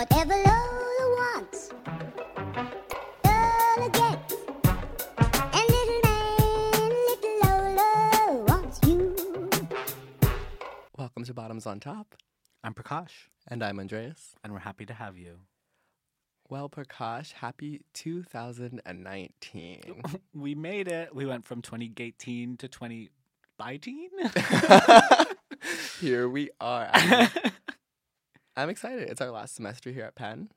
Whatever Lola wants, Lola gets. And little man, little Lola wants you. Welcome to Bottoms on Top. I'm Prakash, And I'm Andreas. and we're happy to have you. Well, Prakash, happy 2019. We made it. We went from 2018 to 2019. here we are. I'm, excited. It's our last semester here at Penn.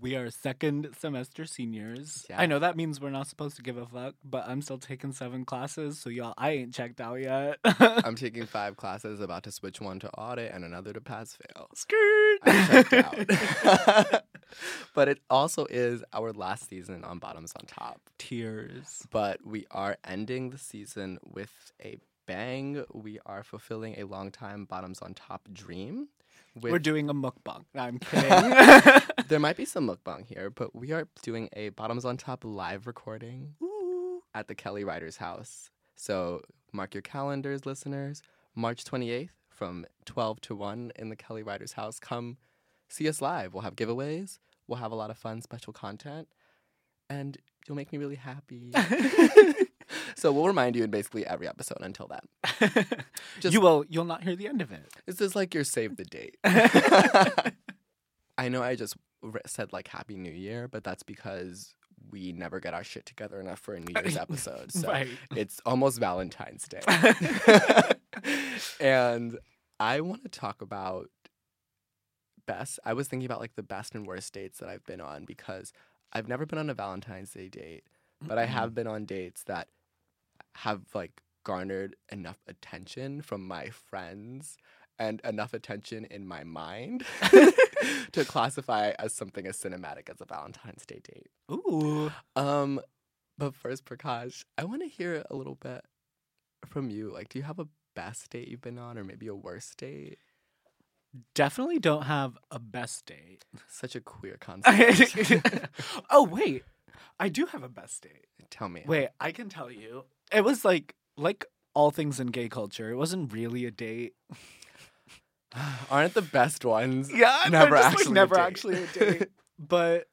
we are second semester seniors. Yeah. I know that means we're not supposed to give a fuck, but I'm still taking seven classes, so y'all, I ain't checked out yet. I'm taking five classes, about to switch one to audit and another to pass fail. Skirt. I'm checked out. but it also is our last season on Bottoms on Top. Tears. But we are ending the season with a bang. We are fulfilling a long time Bottoms on Top dream. With We're doing a mukbang. No, I'm kidding. there might be some mukbang here, but we are doing a Bottoms on Top live recording Ooh. at the Kelly Writers House. So mark your calendars, listeners. March 28th from 12 to 1 in the Kelly Writers House. Come see us live. We'll have giveaways. We'll have a lot of fun special content. And you'll make me really happy. so we'll remind you in basically every episode until then. Just- you will. You'll not hear the end of it. This is like your save the date. I know I just said like Happy New Year, but that's because we never get our shit together enough for a New Year's episode. So right. it's almost Valentine's Day. and I want to talk about best. I was thinking about like the best and worst dates that I've been on because I've never been on a Valentine's Day date, but I have been on dates that have like garnered enough attention from my friends and enough attention in my mind to classify as something as cinematic as a Valentine's Day date. Ooh. Um, but first, Prakash, I want to hear a little bit from you. Like, do you have a best date you've been on, or maybe a worst date? Definitely don't have a best date. Such a queer concept. oh wait, I do have a best date. Tell me. Wait, I can tell you. It was like like all things in gay culture. It wasn't really a date. aren't the best ones? Yeah, never actually like, a never date. actually a date. but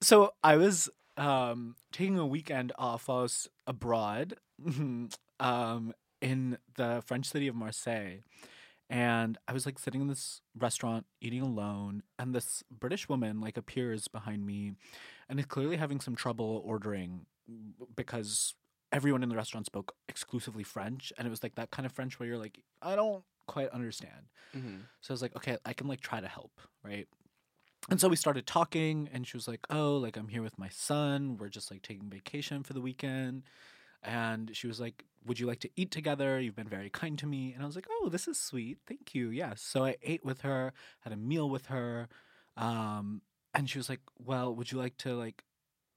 so I was um taking a weekend off. I was abroad, um, in the French city of Marseille. And I was like sitting in this restaurant eating alone, and this British woman like appears behind me and is clearly having some trouble ordering because everyone in the restaurant spoke exclusively French. And it was like that kind of French where you're like, I don't quite understand. Mhm. So I was like, okay, I can like try to help, right? And so we started talking, and she was like, oh, like I'm here with my son. We're just like taking vacation for the weekend. And she was like, would you like to eat together? You've been very kind to me. And I was like, oh, this is sweet. Thank you. Yes. So I ate with her, had a meal with her. Um, and she was like, well, would you like to like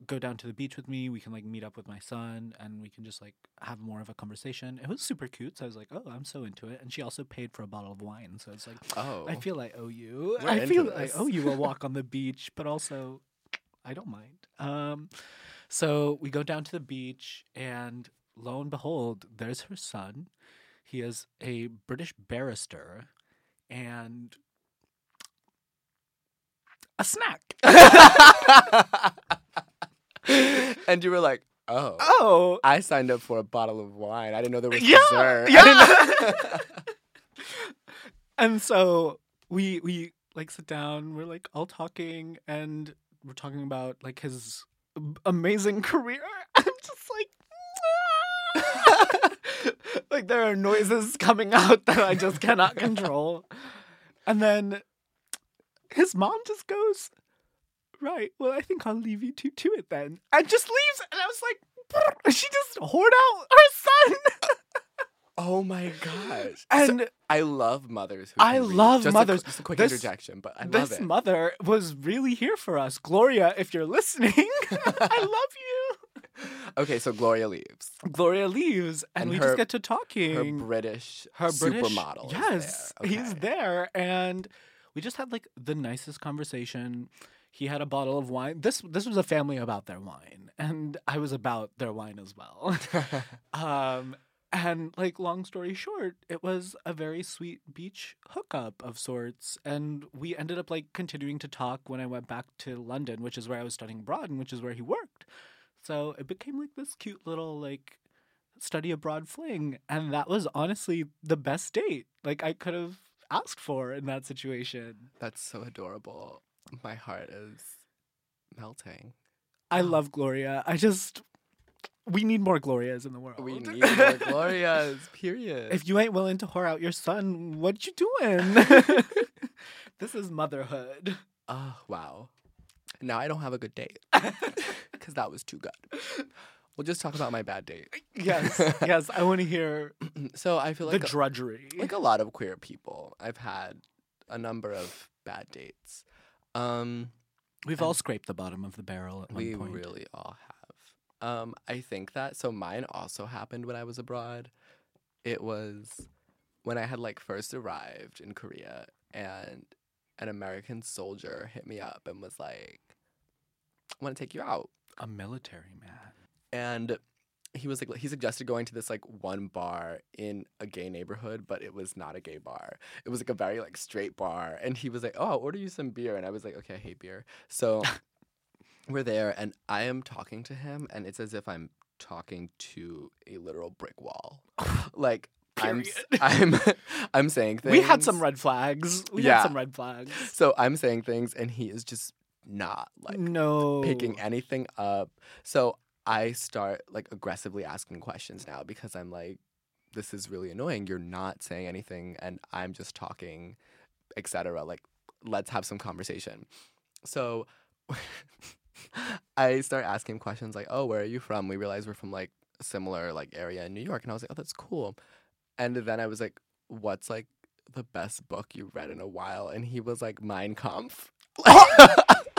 go down to the beach with me? We can like meet up with my son and we can just like have more of a conversation. It was super cute. So I was like, oh, I'm so into it. And she also paid for a bottle of wine. So it's like, Oh, I feel I owe you. We're I feel I owe you a walk on the beach, but also I don't mind. Um, so we go down to the beach, and lo and behold, there's her son. He is a British barrister, and a snack. and you were like, oh. oh, I signed up for a bottle of wine. I didn't know there was Yeah, dessert. Yeah. and so we we like sit down we're like all talking and we're talking about like his amazing career i'm just like ah! like there are noises coming out that i just cannot control and then his mom just goes right well i think i'll leave you two to it then and just leaves and i was like she just whored out her son oh my gosh. So- and I love mothers. Who I love just mothers. A, just a quick This- interjection, but I love this it. mother was really here for us. Gloria, if you're listening, I love you. okay, so Gloria leaves. Gloria leaves, and, And we her- just get to talking. Her. British Her British supermodel. Yes, there. he's there, and we just had like the nicest conversation. He had a bottle of wine. This this was a family about their wine, and I was about their wine as well. um, And like long story short, it was a very sweet beach hookup of sorts. And we ended up like continuing to talk when I went back to London, which is where I was studying abroad and which is where he worked. So it became like this cute little like study abroad fling. And that was honestly the best date like I could have asked for in that situation. That's so adorable. My heart is melting. I um, love Gloria. I just we need more Glorias in the world. We need more Glorias, period. If you ain't willing to whore out your son, what you doing? this is motherhood. Oh, wow. Now I don't have a good date because that was too good. We'll just talk about my bad date. Yes, yes. I want to hear So I feel the like a, drudgery. like a lot of queer people, I've had a number of bad dates. Um, We've all scraped the bottom of the barrel at one point. we point. really all have. Um, I think that so mine also happened when I was abroad. It was when I had like first arrived in Korea and an American soldier hit me up and was like, I want to take you out. A military man. And he was like he suggested going to this like one bar in a gay neighborhood, but it was not a gay bar. It was like a very like straight bar. And he was like, Oh, I'll order you some beer. And I was like, Okay, I hate beer. So we're there and I am talking to him and it's as if I'm talking to a literal brick wall. like I'm I'm I'm saying things. We had some red flags. We Yeah. had some red flags. So I'm saying things and he is just not like no. picking anything up. So I start like aggressively asking questions now because I'm like, this is really annoying. You're not saying anything and I'm just talking, etc. Like, let's have some conversation. So I start asking questions like, oh, where are you from? We realize we're from like a similar like area in New York. And I was like, oh, that's cool. And then I was like, what's like the best book you've read in a while? And he was like, Mein Kampf.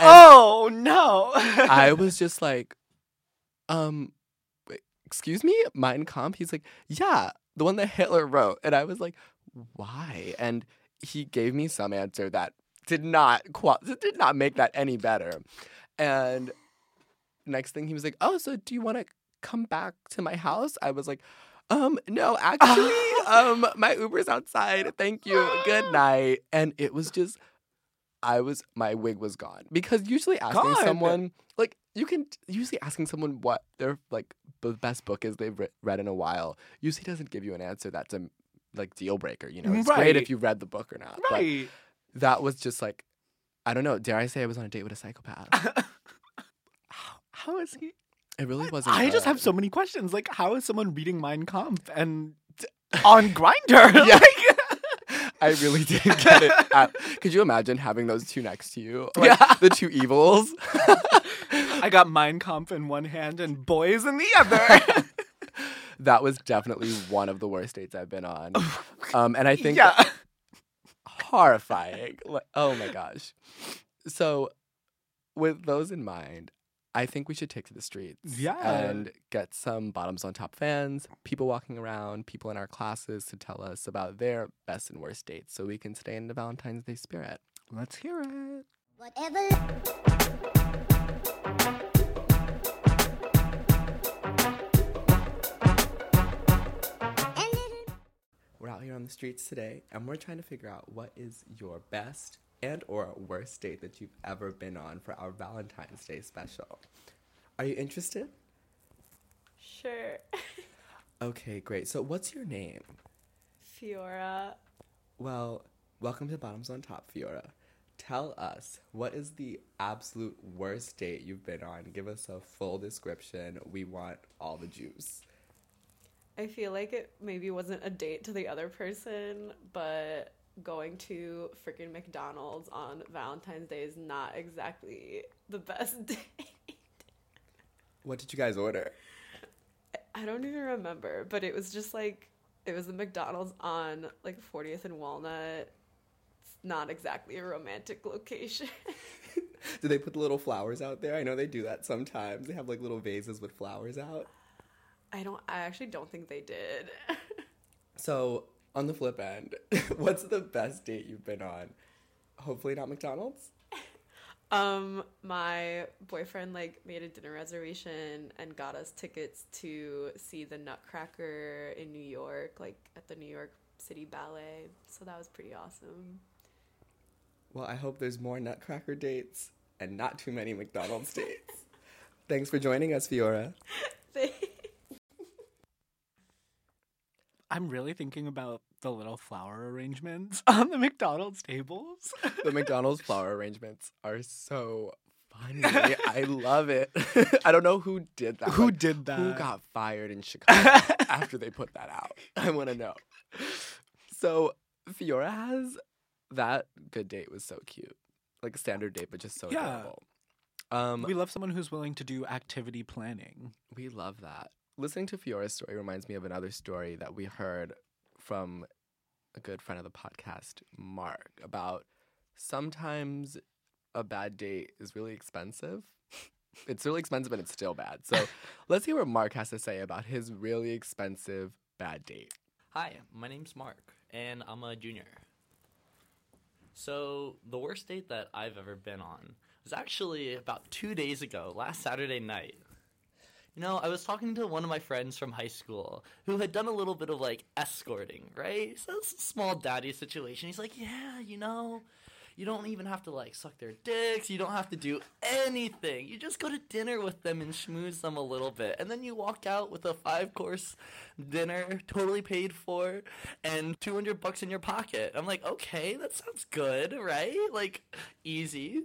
Oh no. I was just like, um, excuse me, Mein Kampf. He's like, yeah, the one that Hitler wrote, and I was like, why? And he gave me some answer that did not qual- did not make that any better. And next thing he was like, oh, so do you want to come back to my house? I was like. Um, no, actually, um, my Uber's outside. Thank you. Good night. And it was just I was my wig was gone because usually asking someone like you can usually asking someone what their like the best book is they've re- read in a while usually doesn't give you an answer that's a like deal breaker. You know, it's great Right. if you read the book or not. But right. that was just like I don't know. Dare I say I was on a date with a psychopath? How is he? It really wasn't. I just have so many questions. Like, how is someone reading Mein Kampf and on Grindr? Yeah. Like, I really didn't get it. at- could you imagine having those two next to you? Like, Yeah. The two evils. I got Mein Kampf in one hand and boys in the other. that was definitely one of the worst dates I've been on. Um, and I think yeah. horrifying. Like, oh my gosh. So, with those in mind, I think we should take to the streets Yeah. and get some bottoms on top fans, people walking around, people in our classes to tell us about their best and worst dates so we can stay in the Valentine's Day spirit. Let's hear it. Whatever. We're out here on the streets today and we're trying to figure out what is your best and or worst date that you've ever been on for our Valentine's Day special. Are you interested? Sure. Okay, great. So what's your name? Fiora. Well, welcome to Bottoms on Top, Fiora. Tell us, what is the absolute worst date you've been on? Give us a full description. We want all the juice. I feel like it maybe wasn't a date to the other person, but going to freaking McDonald's on Valentine's Day is not exactly the best date. What did you guys order? I don't even remember, but it was just like it was a McDonald's on like 40th and Walnut. It's not exactly a romantic location. Do they put the little flowers out there? I know they do that sometimes. They have like little vases with flowers out. I don't I actually don't think they did. So, on the flip end, what's the best date you've been on? Hopefully not McDonald's. Um, my boyfriend like made a dinner reservation and got us tickets to see the Nutcracker in New York, like at the New York City Ballet. So that was pretty awesome. Well, I hope there's more Nutcracker dates and not too many McDonald's dates. Thanks for joining us, Fiora. I'm really thinking about the little flower arrangements on the McDonald's tables. The McDonald's flower arrangements are so funny. I love it. I don't know who did that. Who Like, did that? Who got fired in Chicago after they put that out? I want to know. So Fiora has that good date was so cute, like a standard date, but just so Yeah. adorable. Um, we love someone who's willing to do activity planning. We love that. Listening to Fiora's story reminds me of another story that we heard from a good friend of the podcast, Mark, about sometimes a bad date is really expensive. it's really expensive and it's still bad. So let's hear what Mark has to say about his really expensive bad date. Hi, my name's Mark, and I'm a junior. So, the worst date that I've ever been on was actually about two days ago, last Saturday night. You know, I was talking to one of my friends from high school who had done a little bit of like escorting, right? So it's a small daddy situation. He's like, Yeah, you know, you don't even have to like suck their dicks. You don't have to do anything. You just go to dinner with them and schmooze them a little bit. And then you walk out with a five course dinner, totally paid for, and 200 bucks in your pocket. I'm like, okay, that sounds good, right? Like, easy.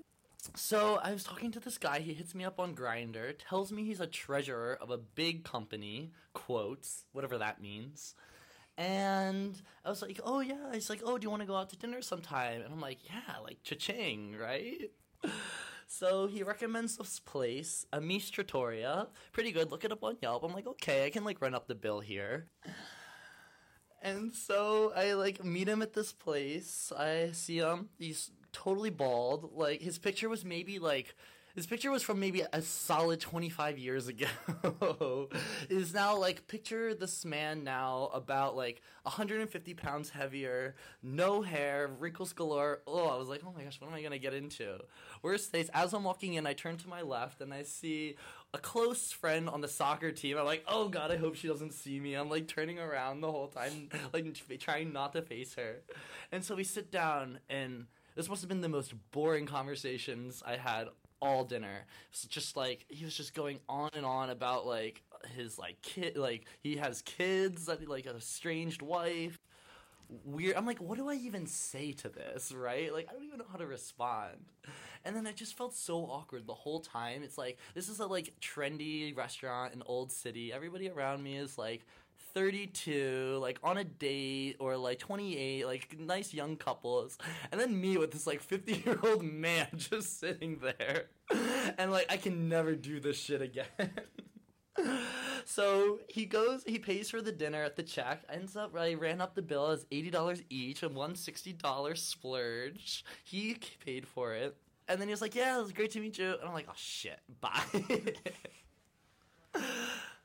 So I was talking to this guy. He hits me up on Grindr, tells me he's a treasurer of a big company, quotes, whatever that means. And I was like, oh yeah. He's like, oh, do you want to go out to dinner sometime? And I'm like, yeah, like cha-ching, right? So he recommends this place, Amis Trattoria. Pretty good. Look it up on Yelp. I'm like, okay, I can like run up the bill here. And so I like meet him at this place. I see him. He's totally bald. Like his picture was maybe like his picture was from maybe a solid 25 years ago. is now like picture this man now about like 150 pounds heavier, no hair, wrinkles galore. Oh, I was like, oh my gosh, what am I gonna get into? Worst days. As I'm walking in, I turn to my left and I see a close friend on the soccer team. I'm like, oh god, I hope she doesn't see me. I'm like turning around the whole time, like trying not to face her. And so we sit down, and this must have been the most boring conversations I had all dinner. It's just like he was just going on and on about like his like kid, like he has kids, like a estranged wife. Weird. I'm like, what do I even say to this? Right? Like, I don't even know how to respond. And then I just felt so awkward the whole time. It's like this is a like trendy restaurant in Old City. Everybody around me is like 32, like on a date, or like 28, like nice young couples. And then me with this like 50 year old man just sitting there. And like, I can never do this shit again. so he goes, he pays for the dinner at the check. Ends up, I ran up the bill as $80 each and one $60 splurge. He paid for it. And then he was like, Yeah, it was great to meet you. And I'm like, Oh shit, bye.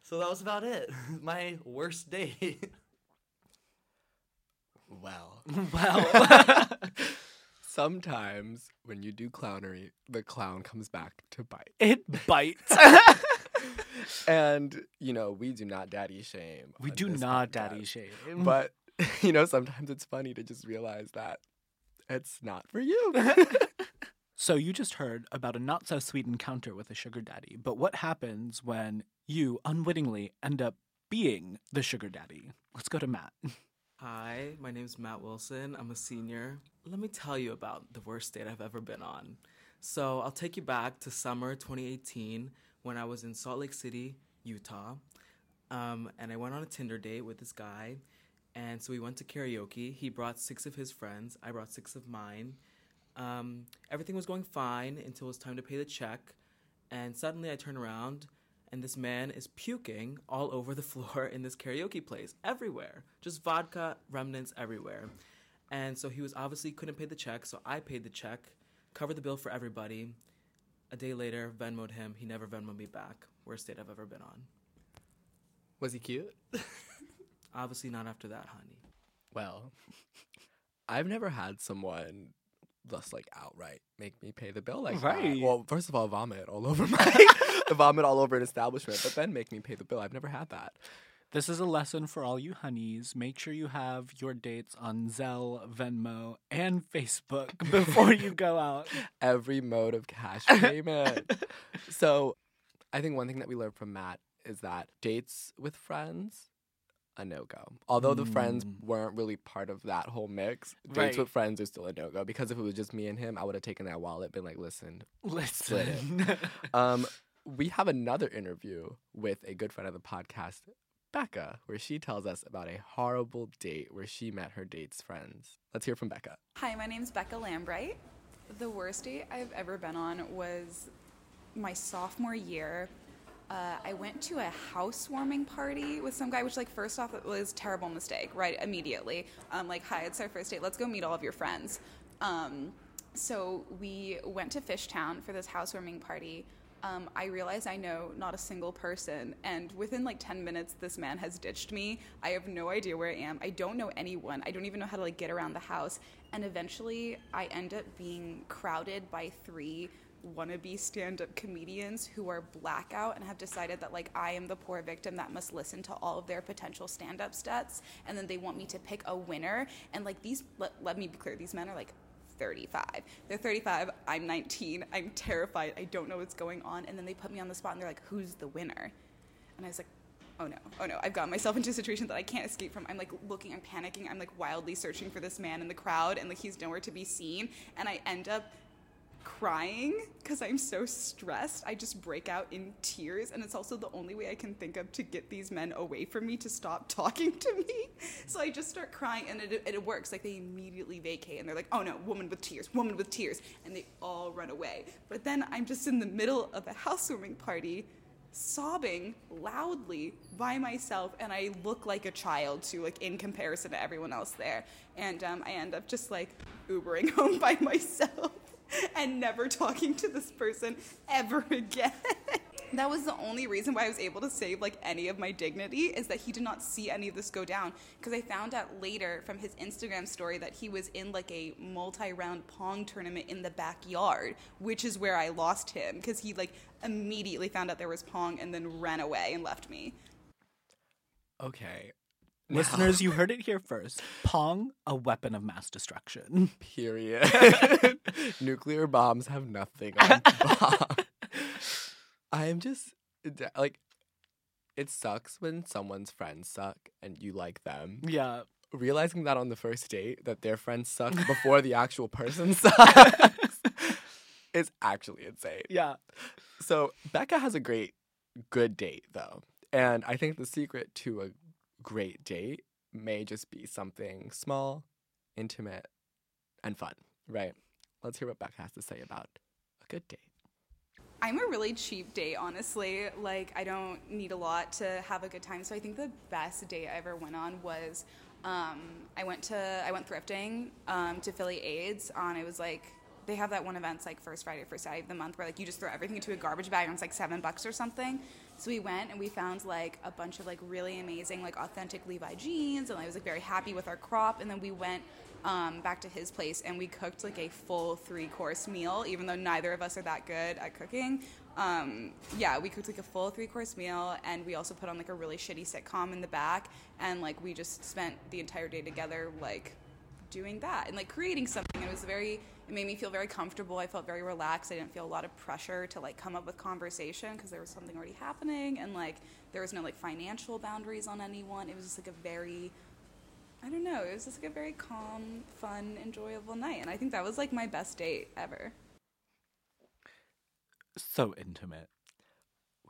So that was about it. My worst date. Well, Wow. sometimes when you do clownery, the clown comes back to bite. it bites. And, you know, we do not daddy shame. we do not podcast. daddy shame. But, you know, sometimes it's funny to just realize that it's not for you. So you just heard about a not so sweet encounter with a sugar daddy, but what happens when you unwittingly end up being the sugar daddy? Let's go to Matt. Hi, my name is Matt Wilson. I'm a senior. Let me tell you about the worst date I've ever been on. So, I'll take you back to summer 2018 when I was in Salt Lake City, Utah. Um, and I went on a Tinder date with this guy. And so we went to karaoke. He brought six of his friends, I brought six of mine. Um, everything was going fine until it was time to pay the check. And suddenly I turn around and this man is puking all over the floor in this karaoke place, everywhere. Just vodka remnants everywhere. And so he was obviously couldn't pay the check, so I paid the check, covered the bill for everybody. A day later, Venmoed him. He never Venmoed me back. Worst date I've ever been on. Was he cute? Obviously not after that, honey. Well, I've never had someone just like outright make me pay the bill like Right. that. Well, first of all, vomit all over my vomit all over an establishment, but then make me pay the bill. I've never had that. This is a lesson for all you honeys. Make sure you have your dates on Zelle, Venmo, and Facebook before you go out. Every mode of cash payment. so, I think one thing that we learned from Matt is that dates with friends a no go. Although the friends Mm. weren't really part of that whole mix, dates Right. with friends are still a no go. Because if it was just me and him, I would have taken that wallet, been like, listen, Split it. Listen. Um, we have another interview with a good friend of the podcast, Becca, where she tells us about a horrible date where she met her date's friends. Let's hear from Becca. Hi, my name's Becca Lambright. The worst date I've ever been on was my sophomore year. Uh, I went to a housewarming party with some guy, which, like, first off, it was terrible mistake, right? Immediately. Um, like, hi, it's our first date. Let's go meet all of your friends. Um, so we went to Fishtown for this housewarming party. Um, I realize I know not a single person, and within like 10 minutes, this man has ditched me. I have no idea where I am. I don't know anyone. I don't even know how to like get around the house. And eventually, I end up being crowded by three wannabe stand-up comedians who are blackout and have decided that like I am the poor victim that must listen to all of their potential stand-up sets, and then they want me to pick a winner. And like these, let, let me be clear, these men are like 35. They're 35. I'm 19. I'm terrified. I don't know what's going on. And then they put me on the spot and they're like, who's the winner? And I was like, oh no, oh no. I've gotten myself into a situation that I can't escape from. I'm like looking, I'm panicking. I'm like wildly searching for this man in the crowd and like he's nowhere to be seen. And I end up crying because I'm so stressed. I just break out in tears, and it's also the only way I can think of to get these men away from me to stop talking to me. So I just start crying, and it, it works. Like they immediately vacate, and they're like, "Oh no, woman with tears, woman with tears," and they all run away. But then I'm just in the middle of a housewarming party. Sobbing loudly by myself, and I look like a child to like in comparison to everyone else there. And um, I end up just like Ubering home by myself and never talking to this person ever again. that was the only reason why I was able to save like any of my dignity is that he did not see any of this go down because I found out later from his Instagram story that he was in like a multi-round pong tournament in the backyard, which is where I lost him because he like immediately found out there was pong and then ran away and left me. Okay. Listeners, you heard it here first. Pong, a weapon of mass destruction. Period. Nuclear bombs have nothing on bomb. I am just like, it sucks when someone's friends suck and you like them. Yeah. Realizing that on the first date, that their friends suck before the actual person sucks, is actually insane. Yeah. So Becca has a great, good date though, and I think the secret to a great date may just be something small, intimate, and fun. Right? Let's hear what Becca has to say about a good date. I'm a really cheap date, honestly. Like, I don't need a lot to have a good time. So I think the best date I ever went on was um, I went to I went thrifting um, to Philly AIDS on. It was like they have that one event like first Friday, first Saturday of the month where like you just throw everything into a garbage bag and it's like seven bucks or something. So we went and we found like a bunch of like really amazing like authentic Levi jeans and I was like very happy with our crop. And then we went um, back to his place and we cooked like a full three course meal, even though neither of us are that good at cooking. Um, yeah, we cooked like a full three course meal and we also put on like a really shitty sitcom in the back and like we just spent the entire day together like doing that and like creating something. It was very, it made me feel very comfortable. I felt very relaxed. I didn't feel a lot of pressure to like come up with conversation because there was something already happening and like there was no like financial boundaries on anyone. It was just like a very, I don't know, it was just like a very calm, fun, enjoyable night. And I think that was like my best date ever. So intimate.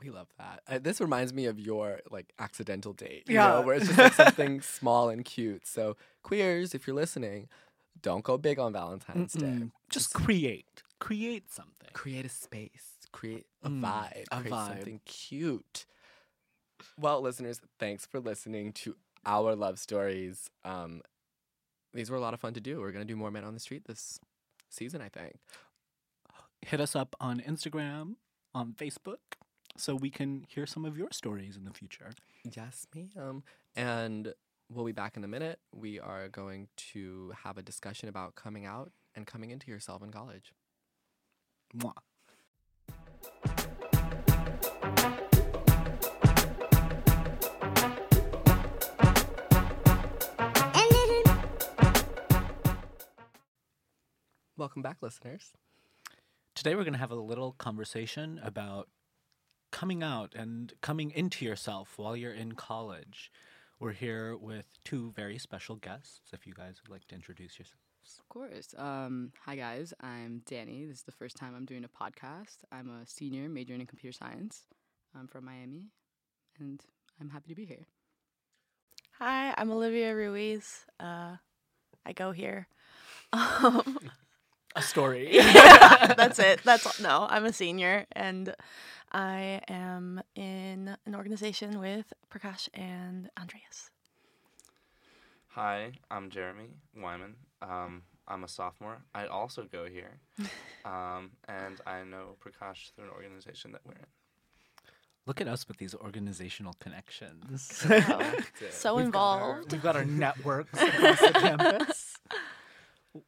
We love that. Uh, this reminds me of your like accidental date, you Yeah. know, where it's just like something small and cute. So queers, if you're listening, don't go big on Valentine's Day. Mm-mm. Just create. Create something. create a space, create a Mm, vibe, a create vibe. something cute. Well, listeners, thanks for listening to our love stories. Um, these were a lot of fun to do. We're gonna do more men on the street this season, I think. Hit us up on Instagram, on Facebook, so we can hear some of your stories in the future. Yes, ma'am. And we'll be back in a minute. We are going to have a discussion about coming out and coming into yourself in college. Mwah. Welcome back, listeners. Today we're going to have a little conversation about coming out and coming into yourself while you're in college. We're here with two very special guests. If you guys would like to introduce yourselves. Of course. Um, hi, guys. I'm Danny. This is the first time I'm doing a podcast. I'm a senior majoring in computer science. I'm from Miami, and I'm happy to be here. Hi, I'm Olivia Ruiz. Uh, I go here. Um, A story. yeah, that's it. That's all. no. I'm a senior, and I am in an organization with Prakash and Andreas. Hi, I'm Jeremy Wyman. Um, I'm a sophomore. I also go here, um, and I know Prakash through an organization that we're in. Look at us with these organizational connections. So We've got our- involved. we've got our networks across the campus.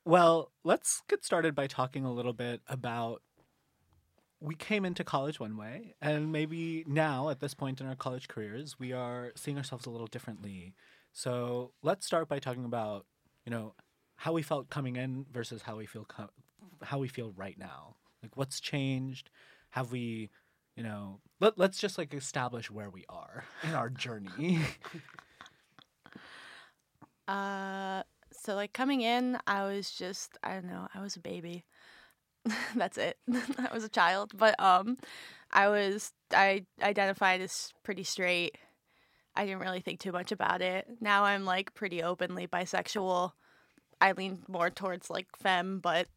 Well, let's get started by talking a little bit about we came into college one way, and maybe now at this point in our college careers, we are seeing ourselves a little differently. So let's start by talking about, you know, how we felt coming in versus how we feel co- how we feel right now. Like what's changed? Have we, you know, let, let's just like establish where we are in our journey. Uh, so like coming in, I was just I don't know. I was a baby. That's it. I was a child, but um, I was I identified as pretty straight. I didn't really think too much about it. Now I'm like pretty openly bisexual. I lean more towards like femme, but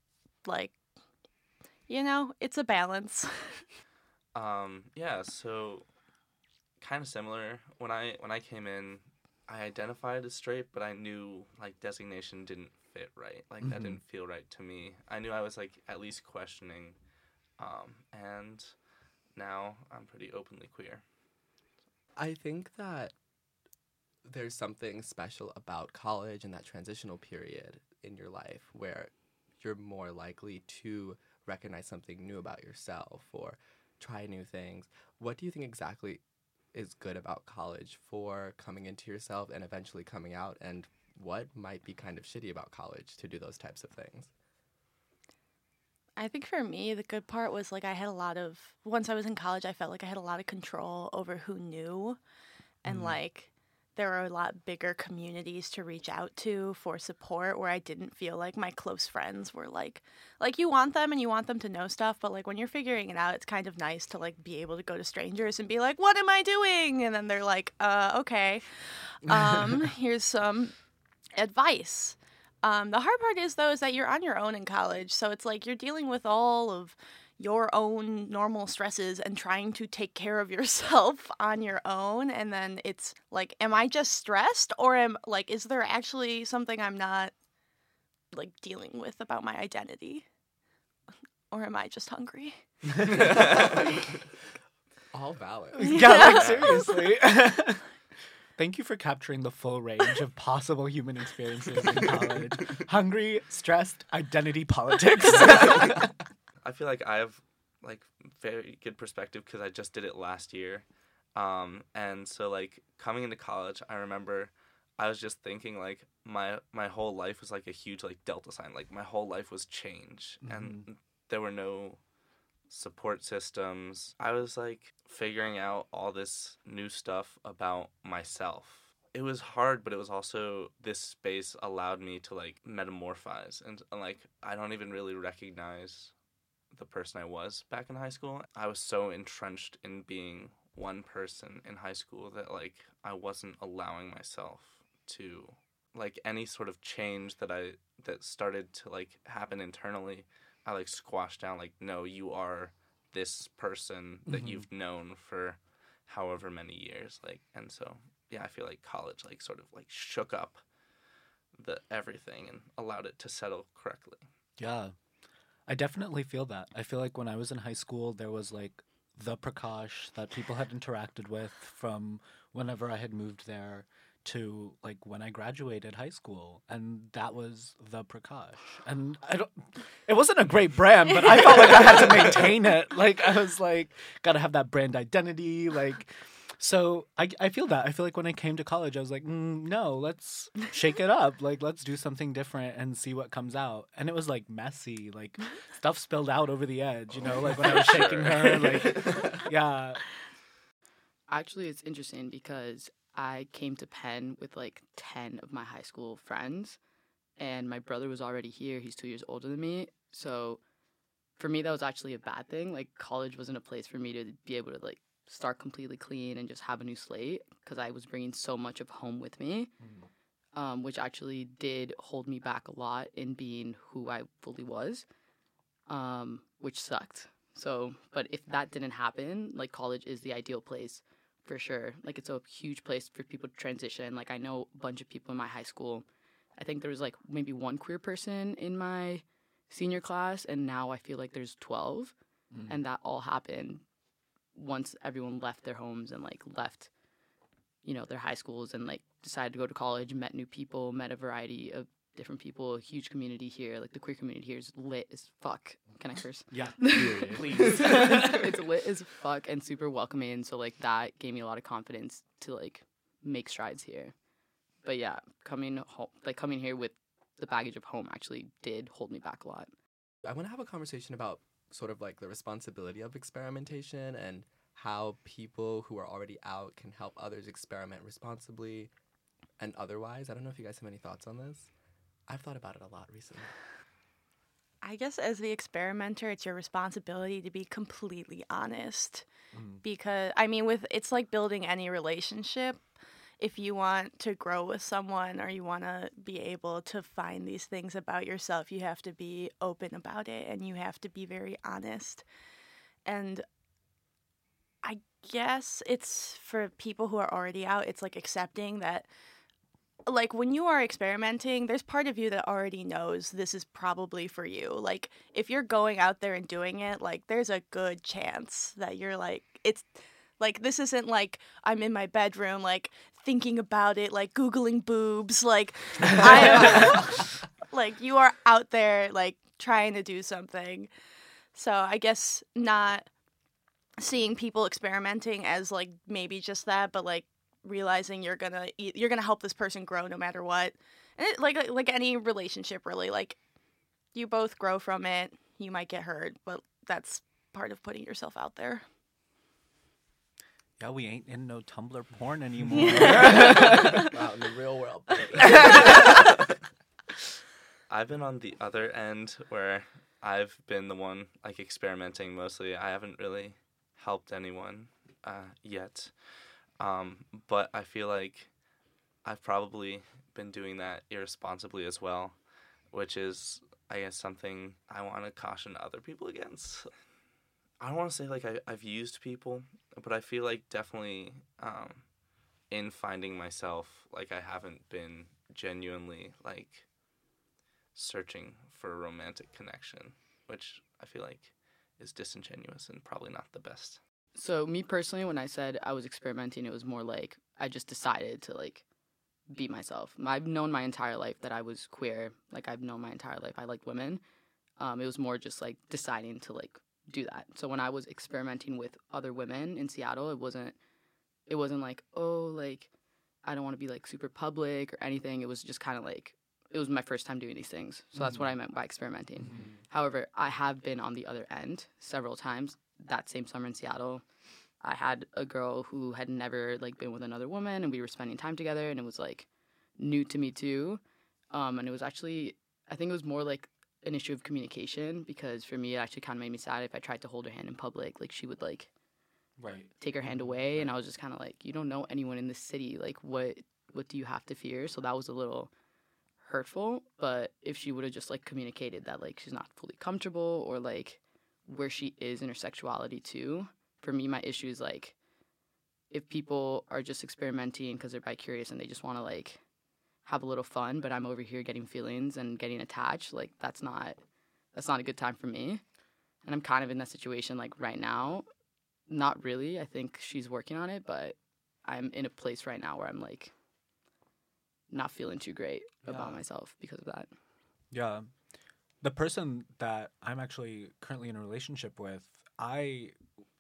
like you know, it's a balance. Um, yeah, so kind of similar. When I when I came in, I identified as straight, but I knew like designation didn't fit right. Like that Mhm. didn't feel right to me. I knew I was like at least questioning, um, and now I'm pretty openly queer. I think that there's something special about college and that transitional period in your life where you're more likely to recognize something new about yourself or try new things. What do you think exactly is good about college for coming into yourself and eventually coming out? And what might be kind of shitty about college to do those types of things? I think for me, the good part was like I had a lot of once I was in college, I felt like I had a lot of control over who knew, and mm. like there are a lot bigger communities to reach out to for support where I didn't feel like my close friends were like like you want them and you want them to know stuff, but like when you're figuring it out, it's kind of nice to like be able to go to strangers and be like, "What am I doing?" and then they're like, "Uh, okay. Um, here's some advice." Um, the hard part is though is that you're on your own in college, so it's like you're dealing with all of your own normal stresses and trying to take care of yourself on your own and then it's like am I just stressed or am like is there actually something I'm not like dealing with about my identity? Or am I just hungry? All valid. yeah, like seriously. Thank you for capturing the full range of possible human experiences in college. Hungry, stressed, identity politics. I feel like I have like very good perspective because I just did it last year, um, and so like coming into college, I remember I was just thinking like my my whole life was like a huge like delta sign. Like my whole life was change, and there were no support systems. I was like figuring out all this new stuff about myself. It was hard, but it was also this space allowed me to like metamorphose and, and like I don't even really recognize the person I was back in high school. I was so entrenched in being one person in high school that like I wasn't allowing myself to like any sort of change that I that started to like happen internally. I like squashed down like no, you are this person that Mhm. you've known for however many years like and so yeah, I feel like college like sort of like shook up the everything and allowed it to settle correctly. yeah. I definitely feel that. I feel like when I was in high school, there was like the Prakash that people had interacted with from whenever I had moved there to like when I graduated high school, and that was the Prakash. And I don't, it wasn't a great brand, but I felt like I had to maintain it. Like I was like, gotta have that brand identity. Like, so I I feel that I feel like when I came to college, I was like, mm, no, let's shake it up. Like let's do something different and see what comes out. And it was like messy, like stuff spilled out over the edge. You know, like when I was shaking her, like yeah. Actually, it's interesting because I came to Penn with like 10 of my high school friends, and my brother was already here. He's two years older than me. So for me, that was actually a bad thing. Like, college wasn't a place for me to be able to like start completely clean and just have a new slate because I was bringing so much of home with me, um, which actually did hold me back a lot in being who I fully was, um, which sucked. So, but if that didn't happen, like college is the ideal place for sure. Like it's a huge place for people to transition. Like I know a bunch of people in my high school. I think there was like maybe one queer person in my senior class, and now I feel like there's 12. And that all happened once everyone left their homes and like left, you know, their high schools and like decided to go to college, met new people, met a variety of different people, a huge community here. Like the queer community here is lit as fuck. Can I curse? Yeah, Please. it's lit as fuck and super welcoming. So like that gave me a lot of confidence to like make strides here. But yeah, coming home, like coming here with the baggage of home actually did hold me back a lot. I want to have a conversation about sort of like the responsibility of experimentation and how people who are already out can help others experiment responsibly and otherwise. I don't know if you guys have any thoughts on this. I've thought about it a lot recently. I guess as the experimenter, it's your responsibility to be completely honest. Mm-hmm. Because I mean, with it's like building any relationship. If you want to grow with someone or you want to be able to find these things about yourself, you have to be open about it and you have to be very honest. And I guess it's for people who are already out, it's like accepting that like when you are experimenting, there's part of you that already knows this is probably for you. Like if you're going out there and doing it, like there's a good chance that you're like it's like this isn't like I'm in my bedroom like thinking about it, like googling boobs, like I like you are out there like trying to do something. So I guess not seeing people experimenting as like maybe just that, but like realizing you're gonna you're gonna help this person grow no matter what. And it, like like any relationship, really, like you both grow from it. You might get hurt, but that's part of putting yourself out there. Yeah, we ain't in no Tumblr porn anymore. Out in the real world. I've been on the other end where I've been the one like experimenting mostly. I haven't really helped anyone uh, yet, um, but I feel like I've probably been doing that irresponsibly as well, which is I guess something I want to caution other people against. I don't want to say like I, I've used people, but I feel like definitely um, in finding myself, like I haven't been genuinely like searching for a romantic connection, which I feel like is disingenuous and probably not the best. So me personally, when I said I was experimenting, it was more like I just decided to like be myself. I've known my entire life that I was queer. Like I've known my entire life I liked women. Um, it was more just like deciding to like do that. So when I was experimenting with other women in Seattle, it wasn't it wasn't like oh like I don't want to be like super public or anything. It was just kind of like it was my first time doing these things. So that's what I meant by experimenting. However, I have been on the other end several times. That same summer in Seattle, I had a girl who had never like been with another woman, and we were spending time together, and it was like new to me too. Um, and it was actually, I think it was more like an issue of communication because for me, it actually kind of made me sad if I tried to hold her hand in public. Like she would like right. take her hand mm-hmm. away, and I was just kind of like, you don't know anyone in this city. Like what what do you have to fear? So that was a little hurtful. But if she would have just like communicated that like she's not fully comfortable or like where she is in her sexuality too. For me, my issue is like if people are just experimenting because they're bi curious and they just want to like have a little fun, but I'm over here getting feelings and getting attached, like that's not that's not a good time for me. And I'm kind of in that situation like right now. Not really. I think she's working on it, but I'm in a place right now where I'm like not feeling too great about myself because of that. Yeah. The person that I'm actually currently in a relationship with, I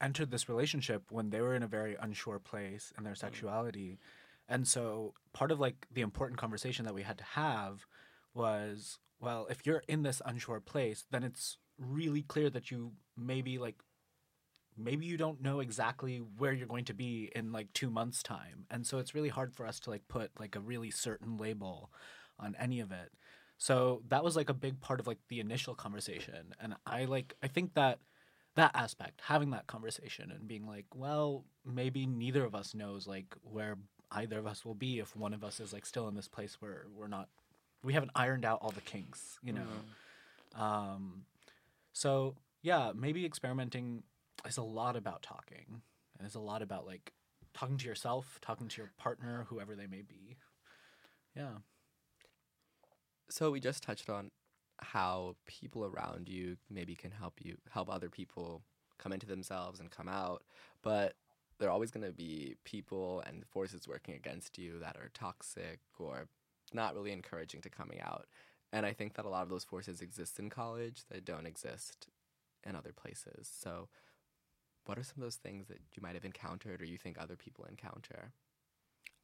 entered this relationship when they were in a very unsure place in their mm. sexuality. And so part of like the important conversation that we had to have was well, if you're in this unsure place, then it's really clear that you maybe like maybe you don't know exactly where you're going to be in like 2 months time. And so it's really hard for us to like put like a really certain label on any of it. So that was like a big part of like the initial conversation. And I like I think that that aspect, having that conversation and being like, well, maybe neither of us knows like where either of us will be if one of us is like still in this place where we're not we haven't ironed out all the kinks, you know. Um so yeah, maybe experimenting is a lot about talking. And it's a lot about like talking to yourself, talking to your partner, whoever they may be. Yeah. So we just touched on how people around you maybe can help you help other people come into themselves and come out, but there are always going to be people and forces working against you that are toxic or not really encouraging to coming out. And I think that a lot of those forces exist in college that don't exist in other places. So what are some of those things that you might have encountered or you think other people encounter?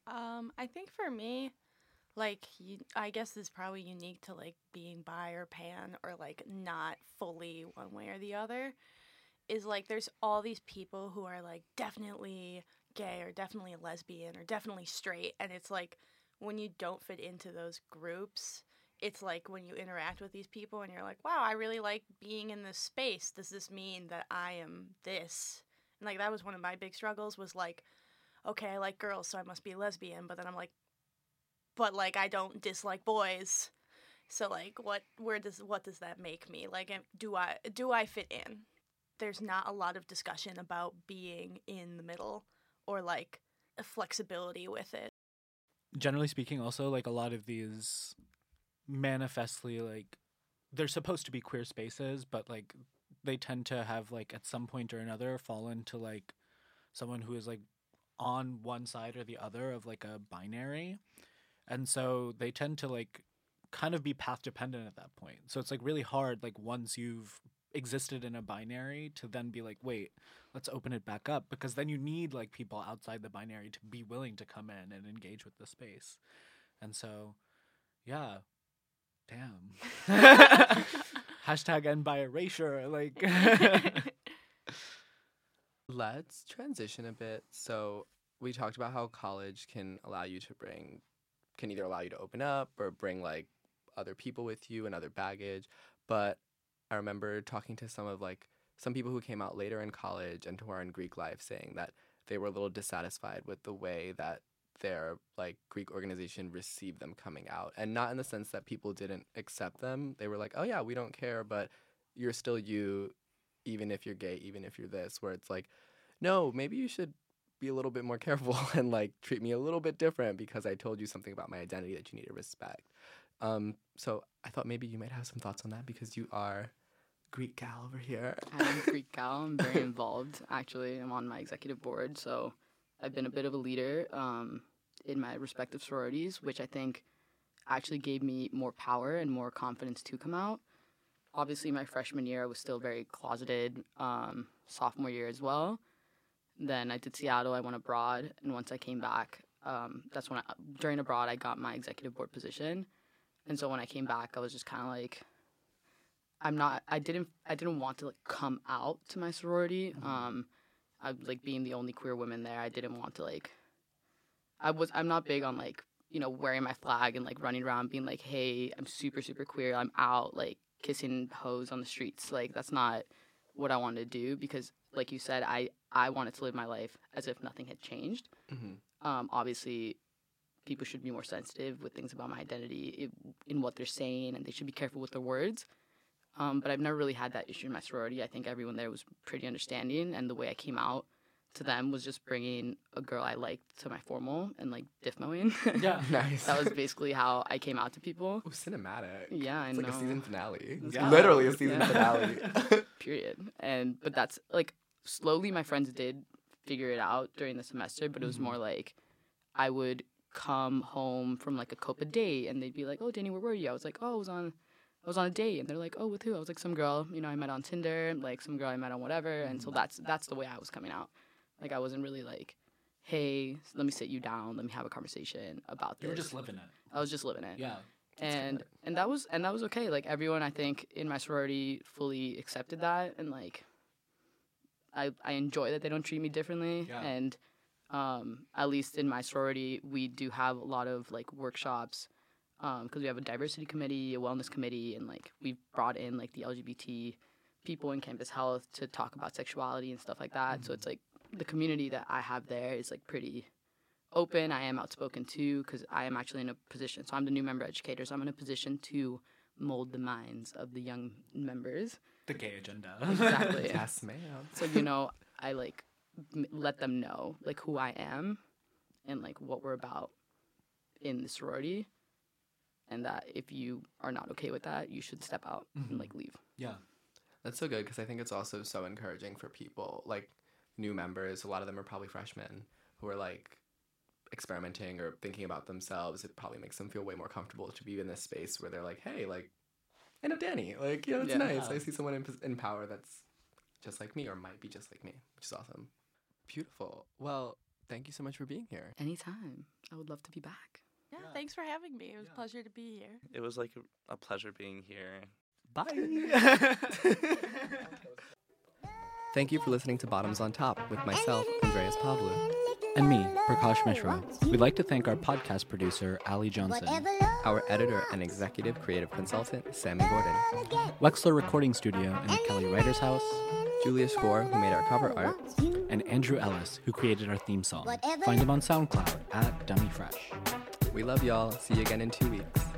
Um, I think for me, like you, I guess is probably unique to like being bi or pan or like not fully one way or the other. Is like there's all these people who are like definitely gay or definitely lesbian or definitely straight, and it's like when you don't fit into those groups, it's like when you interact with these people and you're like, wow, I really like being in this space. Does this mean that I am this? And like that was one of my big struggles was like, okay, I like girls, so I must be a lesbian. But then I'm like, but like I don't dislike boys. So like what where does what does that make me? Like do I do I fit in? There's not a lot of discussion about being in the middle or like a flexibility with it. generally speaking also like a lot of these manifestly like they're supposed to be queer spaces but like they tend to have like at some point or another fall into like someone who is like on one side or the other of like a binary and so they tend to like kind of be path dependent at that point so it's like really hard like once you've existed in a binary to then be like wait let's open it back up because then you need like people outside the binary to be willing to come in and engage with the space and so yeah damn hashtag end bi erasure like Let's transition a bit. So we talked about how college can allow you to bring, can either allow you to open up or bring like other people with you and other baggage. But I remember talking to some of like some people who came out later in college and who are in Greek life saying that they were a little dissatisfied with the way that their like Greek organization received them coming out. And not in the sense that people didn't accept them. They were like, oh yeah, we don't care, but you're still you, even if you're gay, even if you're this, where it's like, no, maybe you should be a little bit more careful and like treat me a little bit different because I told you something about my identity that you need to respect. Um, so I thought maybe you might have some thoughts on that because you are Greek gal over here. I'm Greek gal. I'm very involved. Actually, I'm on my executive board, so I've been a bit of a leader um, in my respective sororities, which I think actually gave me more power and more confidence to come out. Obviously, my freshman year I was still very closeted. Um, sophomore year as well. Then I did Seattle. I went abroad, and once I came back, um, that's when I, during abroad I got my executive board position. And so when I came back, I was just kind of like, I'm not. I didn't. I didn't want to like come out to my sorority. Um, I like being the only queer woman there. I didn't want to like. I was. I'm not big on like you know wearing my flag and like running around being like, hey, I'm super super queer. I'm out like kissing hoes on the streets. Like that's not what I wanted to do because like you said, I I wanted to live my life as if nothing had changed. Mm-hmm. Um, obviously, people should be more sensitive with things about my identity i- in what they're saying, and they should be careful with their words. Um, but I've never really had that issue in my sorority. I think everyone there was pretty understanding, and the way I came out to them was just bringing a girl I liked to my formal and like diff mowing. Yeah. Nice. that was basically how I came out to people. Ooh, cinematic. Yeah, I It's like a season finale. Yeah. literally a season Yeah. finale. period. And but that's like slowly my friends did figure it out during the semester, but it was more like I would come home from like a Copa date and they'd be like, "Oh, Danny, where were you?" I was like, "Oh, I was on I was on a date." And they're like, "Oh, with who?" I was like, "Some girl, you know, I met on Tinder, like some girl I met on whatever." And so that's that's the way I was coming out. Like I wasn't really like, "Hey, let me sit you down, let me have a conversation about this." You were just living it. I was just living it Yeah. and and that was and that was okay like everyone i think in my sorority fully accepted that and like i i enjoy that they don't treat me differently Yeah. and um at least in my sorority we do have a lot of like workshops um because we have a diversity committee a wellness committee and like we've brought in like the lgbt people in campus health to talk about sexuality and stuff like that so it's like the community that i have there is like pretty open. I am outspoken too because I am actually in a position. So I'm the new member educator. So I'm in a position to mold the minds of the young members. The gay agenda. Exactly. Yes, ma'am. So you know, I like m- let them know like who I am and like what we're about in the sorority, and that if you are not okay with that, you should step out and like mm-hmm. leave. yeah. That's so good because I think it's also so encouraging for people like new members. A lot of them are probably freshmen who are like experimenting or thinking about themselves. It probably makes them feel way more comfortable to be in this space where they're like, hey, like, I know Danny. Like, you know, it's Yeah. nice. I see someone in, in power that's just like me or might be just like me, which is awesome. Beautiful. Well, thank you so much for being here. Anytime, I would love to be back. Yeah, thanks for having me. It was a pleasure to be here. It was like a, a pleasure being here. Bye. Thank you for listening to Bottoms on Top with myself, Andreas Pavlu. and me, Prakash Mishra. We'd like to thank our podcast producer, Ali Johnson. Our editor and executive creative consultant, Sammy Gordon. Wexler Recording Studio in the Kelly Writers House. Julia Schor, who made our cover art. And Andrew Ellis, who created our theme song. Find him on SoundCloud at Dummy Fresh. We love y'all. See you again in two weeks.